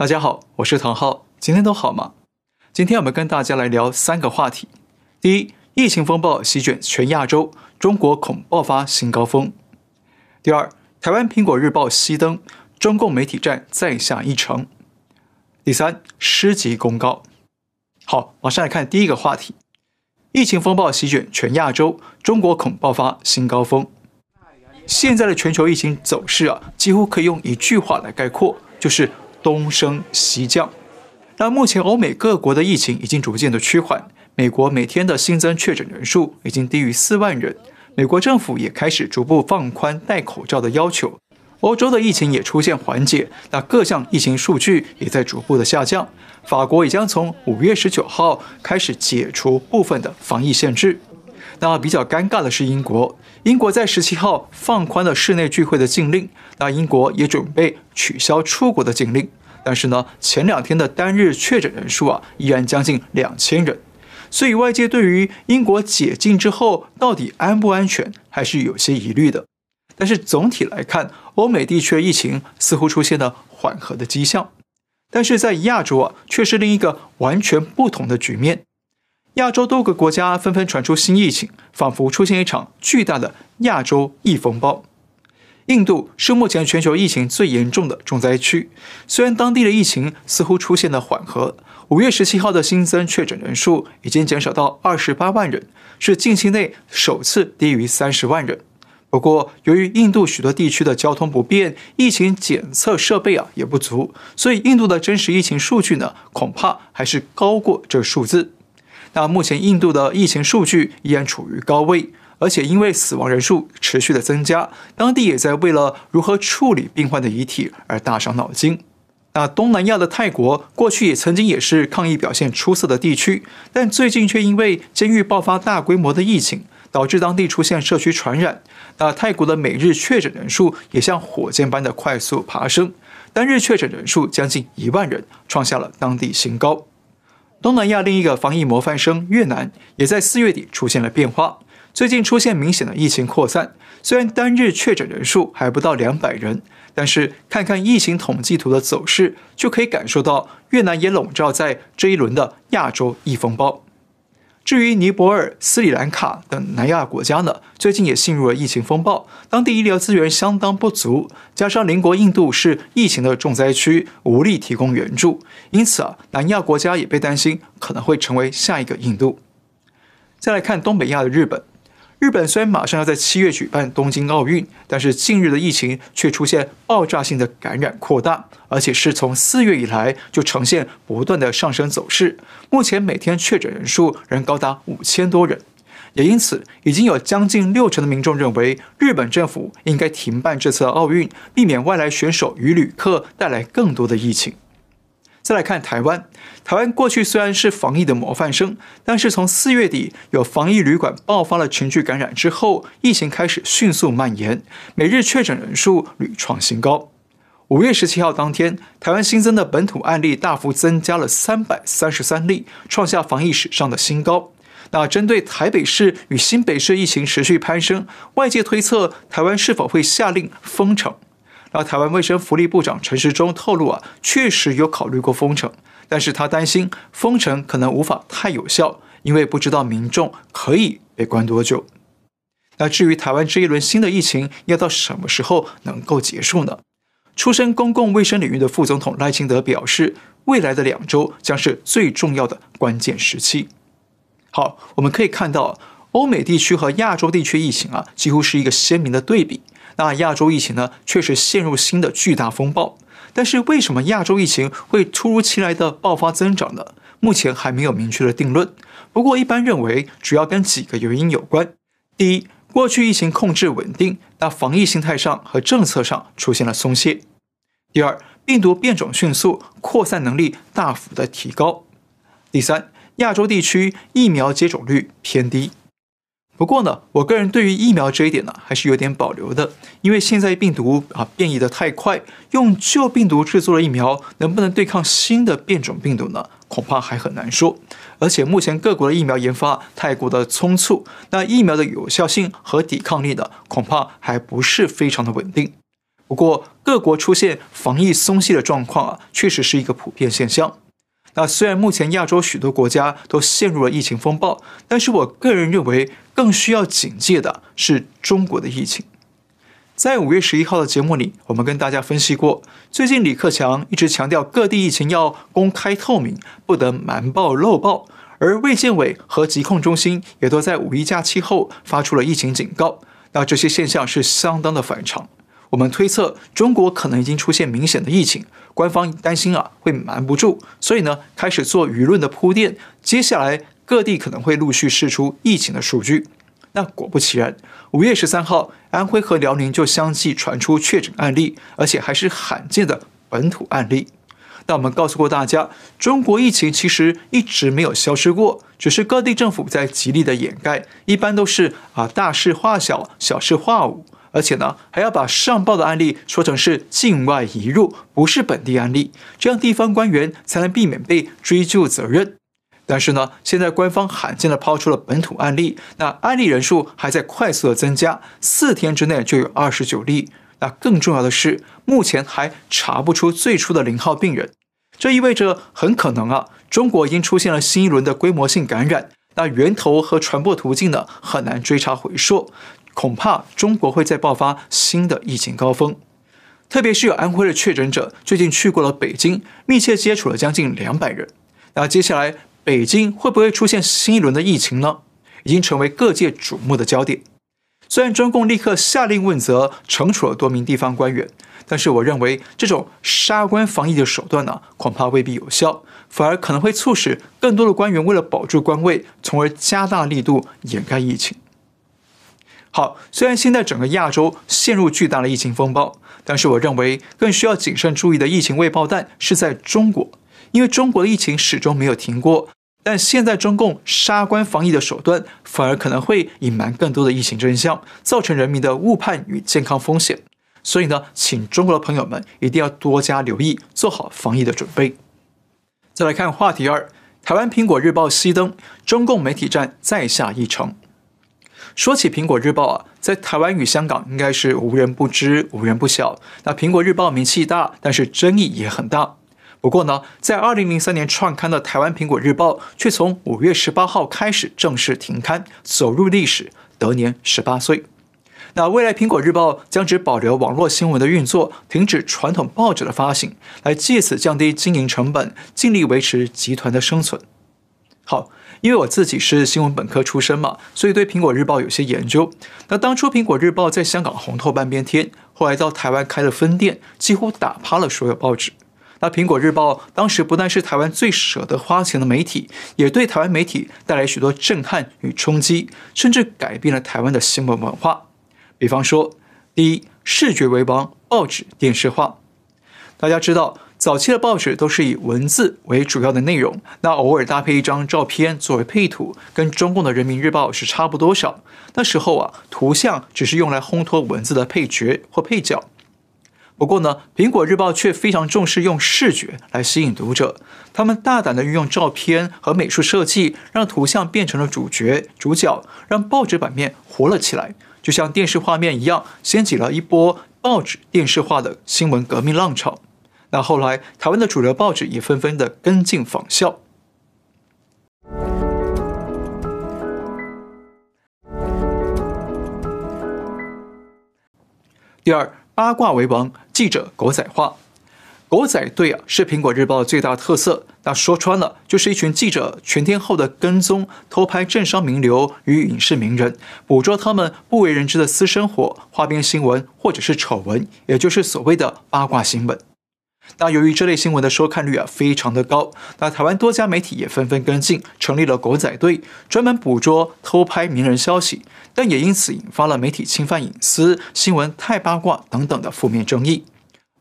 大家好，我是唐浩，今天都好吗？今天我们跟大家来聊三个话题。第一，疫情风暴席卷全亚洲，中国恐爆发新高峰。第二，台湾苹果日报熄灯，中共媒体战再下一城。第三，失级公告。好，马上来看第一个话题：疫情风暴席卷全亚洲，中国恐爆发新高峰。现在的全球疫情走势啊，几乎可以用一句话来概括，就是。东升西降，那目前欧美各国的疫情已经逐渐的趋缓，美国每天的新增确诊人数已经低于四万人，美国政府也开始逐步放宽戴口罩的要求，欧洲的疫情也出现缓解，那各项疫情数据也在逐步的下降，法国也将从五月十九号开始解除部分的防疫限制。那比较尴尬的是英国，英国在十七号放宽了室内聚会的禁令，那英国也准备取消出国的禁令，但是呢，前两天的单日确诊人数啊，依然将近两千人，所以外界对于英国解禁之后到底安不安全，还是有些疑虑的。但是总体来看，欧美地区的疫情似乎出现了缓和的迹象，但是在亚洲啊，却是另一个完全不同的局面。亚洲多个国家纷纷传出新疫情，仿佛出现一场巨大的亚洲疫风暴。印度是目前全球疫情最严重的重灾区，虽然当地的疫情似乎出现了缓和，五月十七号的新增确诊人数已经减少到二十八万人，是近期内首次低于三十万人。不过，由于印度许多地区的交通不便，疫情检测设备啊也不足，所以印度的真实疫情数据呢，恐怕还是高过这数字。那目前印度的疫情数据依然处于高位，而且因为死亡人数持续的增加，当地也在为了如何处理病患的遗体而大伤脑筋。那东南亚的泰国过去也曾经也是抗疫表现出色的地区，但最近却因为监狱爆发大规模的疫情，导致当地出现社区传染。那泰国的每日确诊人数也像火箭般的快速爬升，单日确诊人数将近一万人，创下了当地新高。东南亚另一个防疫模范生越南，也在四月底出现了变化。最近出现明显的疫情扩散，虽然单日确诊人数还不到两百人，但是看看疫情统计图的走势，就可以感受到越南也笼罩在这一轮的亚洲疫风暴。至于尼泊尔、斯里兰卡等南亚国家呢，最近也陷入了疫情风暴，当地医疗资源相当不足，加上邻国印度是疫情的重灾区，无力提供援助，因此啊，南亚国家也被担心可能会成为下一个印度。再来看东北亚的日本。日本虽然马上要在七月举办东京奥运，但是近日的疫情却出现爆炸性的感染扩大，而且是从四月以来就呈现不断的上升走势。目前每天确诊人数仍高达五千多人，也因此已经有将近六成的民众认为，日本政府应该停办这次奥运，避免外来选手与旅客带来更多的疫情。再来看台湾，台湾过去虽然是防疫的模范生，但是从四月底有防疫旅馆爆发了群聚感染之后，疫情开始迅速蔓延，每日确诊人数屡创新高。五月十七号当天，台湾新增的本土案例大幅增加了三百三十三例，创下防疫史上的新高。那针对台北市与新北市疫情持续攀升，外界推测台湾是否会下令封城？然后，台湾卫生福利部长陈时中透露啊，确实有考虑过封城，但是他担心封城可能无法太有效，因为不知道民众可以被关多久。那至于台湾这一轮新的疫情要到什么时候能够结束呢？出身公共卫生领域的副总统赖清德表示，未来的两周将是最重要的关键时期。好，我们可以看到，欧美地区和亚洲地区疫情啊，几乎是一个鲜明的对比。那亚洲疫情呢，确实陷入新的巨大风暴。但是为什么亚洲疫情会突如其来的爆发增长呢？目前还没有明确的定论。不过一般认为，主要跟几个原因有关。第一，过去疫情控制稳定，那防疫心态上和政策上出现了松懈。第二，病毒变种迅速，扩散能力大幅的提高。第三，亚洲地区疫苗接种率偏低。不过呢，我个人对于疫苗这一点呢，还是有点保留的，因为现在病毒啊变异的太快，用旧病毒制作的疫苗能不能对抗新的变种病毒呢？恐怕还很难说。而且目前各国的疫苗研发太过的匆促，那疫苗的有效性和抵抗力呢，恐怕还不是非常的稳定。不过，各国出现防疫松懈的状况啊，确实是一个普遍现象。那虽然目前亚洲许多国家都陷入了疫情风暴，但是我个人认为更需要警戒的是中国的疫情。在五月十一号的节目里，我们跟大家分析过，最近李克强一直强调各地疫情要公开透明，不得瞒报漏报，而卫健委和疾控中心也都在五一假期后发出了疫情警告。那这些现象是相当的反常。我们推测，中国可能已经出现明显的疫情，官方担心啊会瞒不住，所以呢开始做舆论的铺垫。接下来各地可能会陆续释出疫情的数据。那果不其然，五月十三号，安徽和辽宁就相继传出确诊案例，而且还是罕见的本土案例。那我们告诉过大家，中国疫情其实一直没有消失过，只是各地政府在极力的掩盖，一般都是啊大事化小，小事化无。而且呢，还要把上报的案例说成是境外移入，不是本地案例，这样地方官员才能避免被追究责任。但是呢，现在官方罕见的抛出了本土案例，那案例人数还在快速的增加，四天之内就有二十九例。那更重要的是，目前还查不出最初的零号病人，这意味着很可能啊，中国已经出现了新一轮的规模性感染。那源头和传播途径呢，很难追查回溯。恐怕中国会再爆发新的疫情高峰，特别是有安徽的确诊者最近去过了北京，密切接触了将近两百人。那接下来北京会不会出现新一轮的疫情呢？已经成为各界瞩目的焦点。虽然中共立刻下令问责，惩处了多名地方官员，但是我认为这种杀官防疫的手段呢，恐怕未必有效，反而可能会促使更多的官员为了保住官位，从而加大力度掩盖疫情。好，虽然现在整个亚洲陷入巨大的疫情风暴，但是我认为更需要谨慎注意的疫情未爆弹是在中国，因为中国的疫情始终没有停过。但现在中共杀官防疫的手段，反而可能会隐瞒更多的疫情真相，造成人民的误判与健康风险。所以呢，请中国的朋友们一定要多加留意，做好防疫的准备。再来看话题二，台湾苹果日报熄灯，中共媒体战再下一城。说起苹果日报啊，在台湾与香港应该是无人不知、无人不晓。那苹果日报名气大，但是争议也很大。不过呢，在二零零三年创刊的台湾苹果日报，却从五月十八号开始正式停刊，走入历史，得年十八岁。那未来苹果日报将只保留网络新闻的运作，停止传统报纸的发行，来借此降低经营成本，尽力维持集团的生存。好。因为我自己是新闻本科出身嘛，所以对苹果日报有些研究。那当初苹果日报在香港红透半边天，后来到台湾开了分店，几乎打趴了所有报纸。那苹果日报当时不但是台湾最舍得花钱的媒体，也对台湾媒体带来许多震撼与冲击，甚至改变了台湾的新闻文化。比方说，第一，视觉为王，报纸电视化。大家知道。早期的报纸都是以文字为主要的内容，那偶尔搭配一张照片作为配图，跟中共的人民日报是差不多少。那时候啊，图像只是用来烘托文字的配角或配角。不过呢，苹果日报却非常重视用视觉来吸引读者，他们大胆地运用照片和美术设计，让图像变成了主角主角，让报纸版面活了起来，就像电视画面一样，掀起了一波报纸电视化的新闻革命浪潮。那后来，台湾的主流报纸也纷纷的跟进仿效。第二，八卦为王，记者狗仔化。狗仔队啊，是苹果日报最大特色。那说穿了，就是一群记者全天候的跟踪、偷拍政商名流与影视名人，捕捉他们不为人知的私生活、花边新闻或者是丑闻，也就是所谓的八卦新闻。那由于这类新闻的收看率啊非常的高，那台湾多家媒体也纷纷跟进，成立了狗仔队，专门捕捉偷拍名人消息，但也因此引发了媒体侵犯隐私、新闻太八卦等等的负面争议。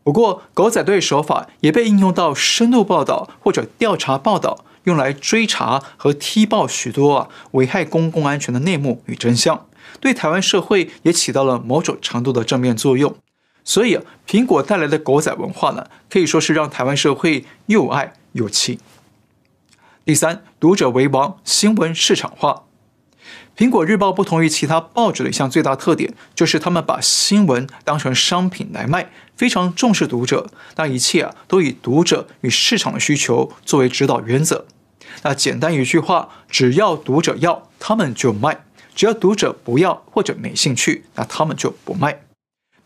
不过，狗仔队手法也被应用到深度报道或者调查报道，用来追查和踢爆许多啊危害公共安全的内幕与真相，对台湾社会也起到了某种程度的正面作用。所以啊，苹果带来的狗仔文化呢，可以说是让台湾社会又爱又气。第三，读者为王，新闻市场化。苹果日报不同于其他报纸的一项最大特点，就是他们把新闻当成商品来卖，非常重视读者。那一切啊，都以读者与市场的需求作为指导原则。那简单一句话，只要读者要，他们就卖；只要读者不要或者没兴趣，那他们就不卖。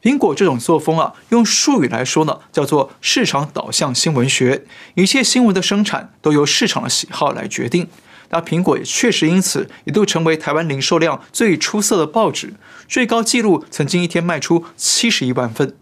苹果这种作风啊，用术语来说呢，叫做市场导向新闻学。一切新闻的生产都由市场的喜好来决定。那苹果也确实因此一度成为台湾零售量最出色的报纸，最高纪录曾经一天卖出七十一万份。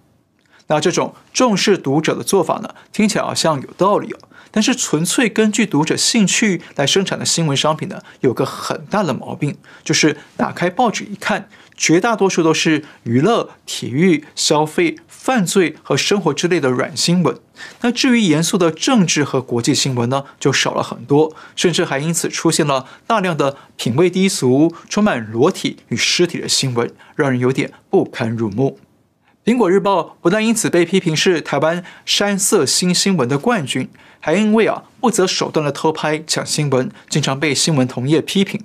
那这种重视读者的做法呢，听起来好像有道理哦。但是纯粹根据读者兴趣来生产的新闻商品呢，有个很大的毛病，就是打开报纸一看，绝大多数都是娱乐、体育、消费、犯罪和生活之类的软新闻。那至于严肃的政治和国际新闻呢，就少了很多，甚至还因此出现了大量的品味低俗、充满裸体与尸体的新闻，让人有点不堪入目。苹果日报不但因此被批评是台湾山色新新闻的冠军，还因为啊不择手段的偷拍抢新闻，经常被新闻同业批评。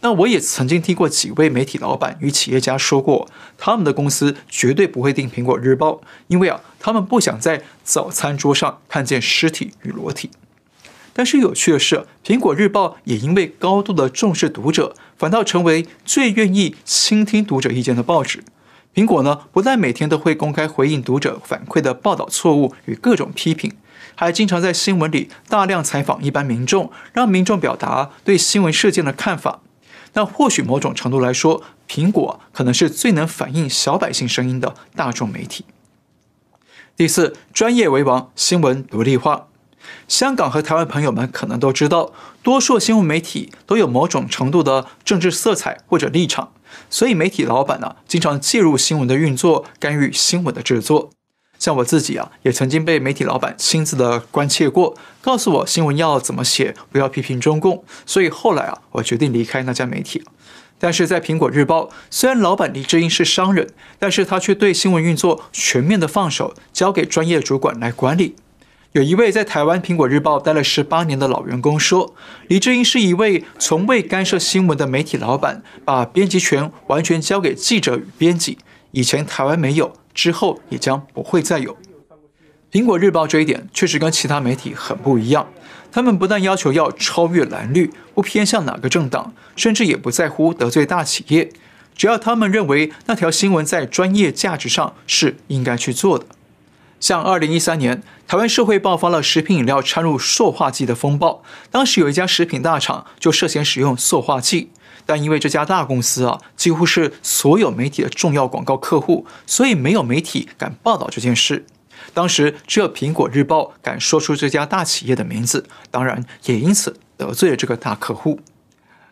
那我也曾经听过几位媒体老板与企业家说过，他们的公司绝对不会订苹果日报，因为啊他们不想在早餐桌上看见尸体与裸体。但是有趣的是，苹果日报也因为高度的重视读者，反倒成为最愿意倾听读者意见的报纸。苹果呢，不但每天都会公开回应读者反馈的报道错误与各种批评，还经常在新闻里大量采访一般民众，让民众表达对新闻事件的看法。那或许某种程度来说，苹果可能是最能反映小百姓声音的大众媒体。第四，专业为王，新闻独立化。香港和台湾朋友们可能都知道，多数新闻媒体都有某种程度的政治色彩或者立场。所以媒体老板呢，经常介入新闻的运作，干预新闻的制作。像我自己啊，也曾经被媒体老板亲自的关切过，告诉我新闻要怎么写，不要批评中共。所以后来啊，我决定离开那家媒体。但是在苹果日报，虽然老板黎智英是商人，但是他却对新闻运作全面的放手，交给专业主管来管理。有一位在台湾苹果日报待了十八年的老员工说：“黎智英是一位从未干涉新闻的媒体老板，把编辑权完全交给记者与编辑。以前台湾没有，之后也将不会再有。”苹果日报这一点确实跟其他媒体很不一样。他们不但要求要超越蓝绿，不偏向哪个政党，甚至也不在乎得罪大企业，只要他们认为那条新闻在专业价值上是应该去做的。像二零一三年，台湾社会爆发了食品饮料掺入塑化剂的风暴。当时有一家食品大厂就涉嫌使用塑化剂，但因为这家大公司啊，几乎是所有媒体的重要广告客户，所以没有媒体敢报道这件事。当时只有苹果日报敢说出这家大企业的名字，当然也因此得罪了这个大客户。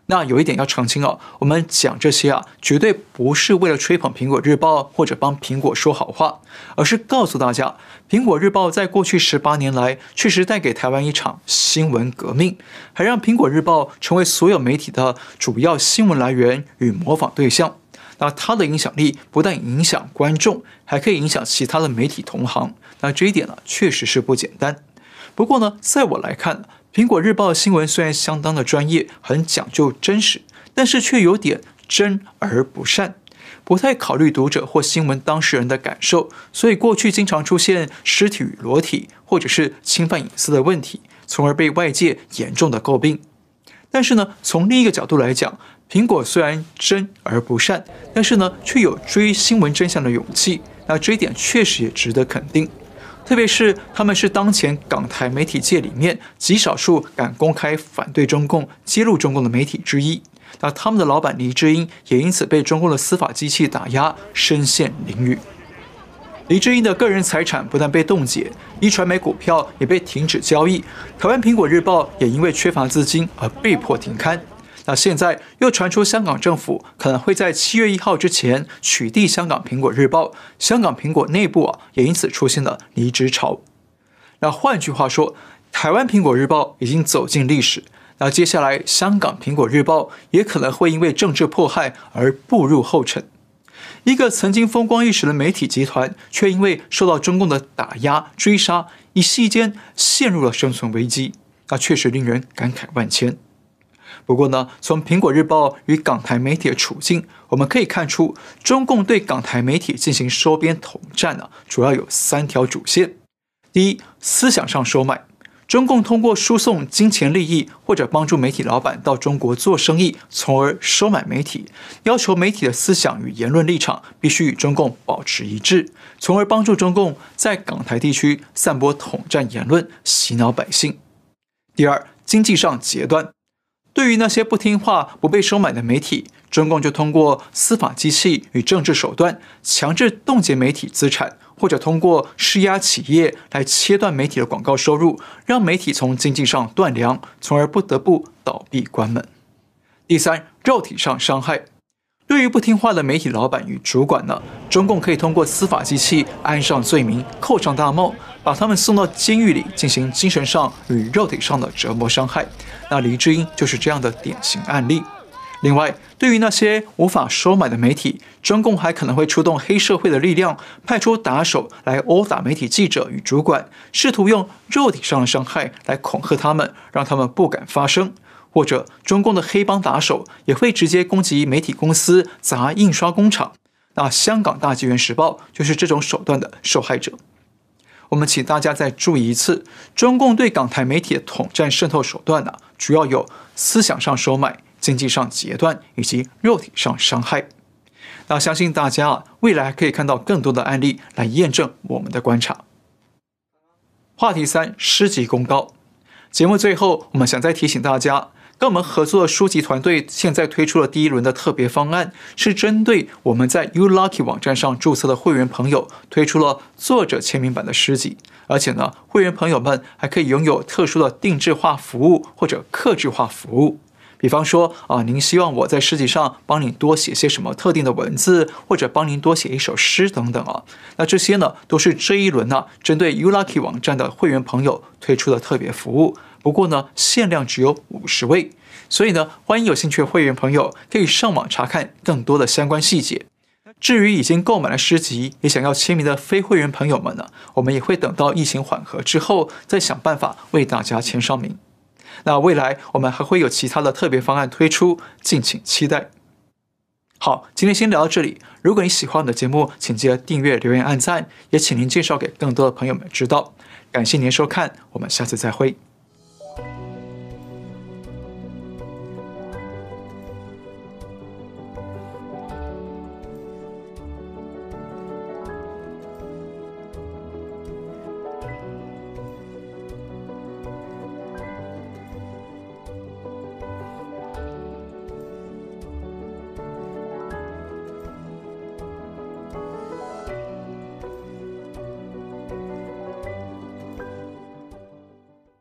那有一点要澄清哦，我们讲这些啊，绝对不是为了吹捧苹果日报或者帮苹果说好话，而是告诉大家，苹果日报在过去十八年来确实带给台湾一场新闻革命，还让苹果日报成为所有媒体的主要新闻来源与模仿对象。那它的影响力不但影响观众，还可以影响其他的媒体同行。那这一点呢，确实是不简单。不过呢，在我来看，苹果日报的新闻虽然相当的专业，很讲究真实，但是却有点真而不善，不太考虑读者或新闻当事人的感受，所以过去经常出现尸体与裸体，或者是侵犯隐私的问题，从而被外界严重的诟病。但是呢，从另一个角度来讲，苹果虽然真而不善，但是呢，却有追新闻真相的勇气，那这一点确实也值得肯定。特别是他们是当前港台媒体界里面极少数敢公开反对中共、揭露中共的媒体之一。那他们的老板黎智英也因此被中共的司法机器打压，身陷囹圄。黎智英的个人财产不但被冻结，一传媒股票也被停止交易，台湾苹果日报也因为缺乏资金而被迫停刊。那现在又传出香港政府可能会在七月一号之前取缔香港苹果日报，香港苹果内部啊也因此出现了离职潮。那换句话说，台湾苹果日报已经走进历史，那接下来香港苹果日报也可能会因为政治迫害而步入后尘。一个曾经风光一时的媒体集团，却因为受到中共的打压追杀，一夕间陷入了生存危机，那确实令人感慨万千。不过呢，从苹果日报与港台媒体的处境，我们可以看出，中共对港台媒体进行收编统战呢，主要有三条主线。第一，思想上收买。中共通过输送金钱利益，或者帮助媒体老板到中国做生意，从而收买媒体，要求媒体的思想与言论立场必须与中共保持一致，从而帮助中共在港台地区散播统战言论，洗脑百姓。第二，经济上截断。对于那些不听话、不被收买的媒体，中共就通过司法机器与政治手段，强制冻结媒体资产。或者通过施压企业来切断媒体的广告收入，让媒体从经济上断粮，从而不得不倒闭关门。第三，肉体上伤害。对于不听话的媒体老板与主管呢，中共可以通过司法机器安上罪名，扣上大帽，把他们送到监狱里进行精神上与肉体上的折磨伤害。那黎智英就是这样的典型案例。另外，对于那些无法收买的媒体，中共还可能会出动黑社会的力量，派出打手来殴打媒体记者与主管，试图用肉体上的伤害来恐吓他们，让他们不敢发声。或者，中共的黑帮打手也会直接攻击媒体公司，砸印刷工厂。那香港大纪元时报就是这种手段的受害者。我们请大家再注意一次，中共对港台媒体的统战渗透手段呢，主要有思想上收买。经济上截断以及肉体上伤害，那相信大家啊，未来还可以看到更多的案例来验证我们的观察。话题三：诗集公告。节目最后，我们想再提醒大家，跟我们合作的书籍团队现在推出了第一轮的特别方案，是针对我们在 U Lucky 网站上注册的会员朋友，推出了作者签名版的诗集，而且呢，会员朋友们还可以拥有特殊的定制化服务或者客制化服务。比方说啊，您希望我在诗集上帮您多写些什么特定的文字，或者帮您多写一首诗等等啊，那这些呢都是这一轮呢针对 U Lucky 网站的会员朋友推出的特别服务。不过呢，限量只有五十位，所以呢，欢迎有兴趣的会员朋友可以上网查看更多的相关细节。至于已经购买了诗集也想要签名的非会员朋友们呢，我们也会等到疫情缓和之后再想办法为大家签上名。那未来我们还会有其他的特别方案推出，敬请期待。好，今天先聊到这里。如果你喜欢我的节目，请记得订阅、留言、按赞，也请您介绍给更多的朋友们知道。感谢您收看，我们下次再会。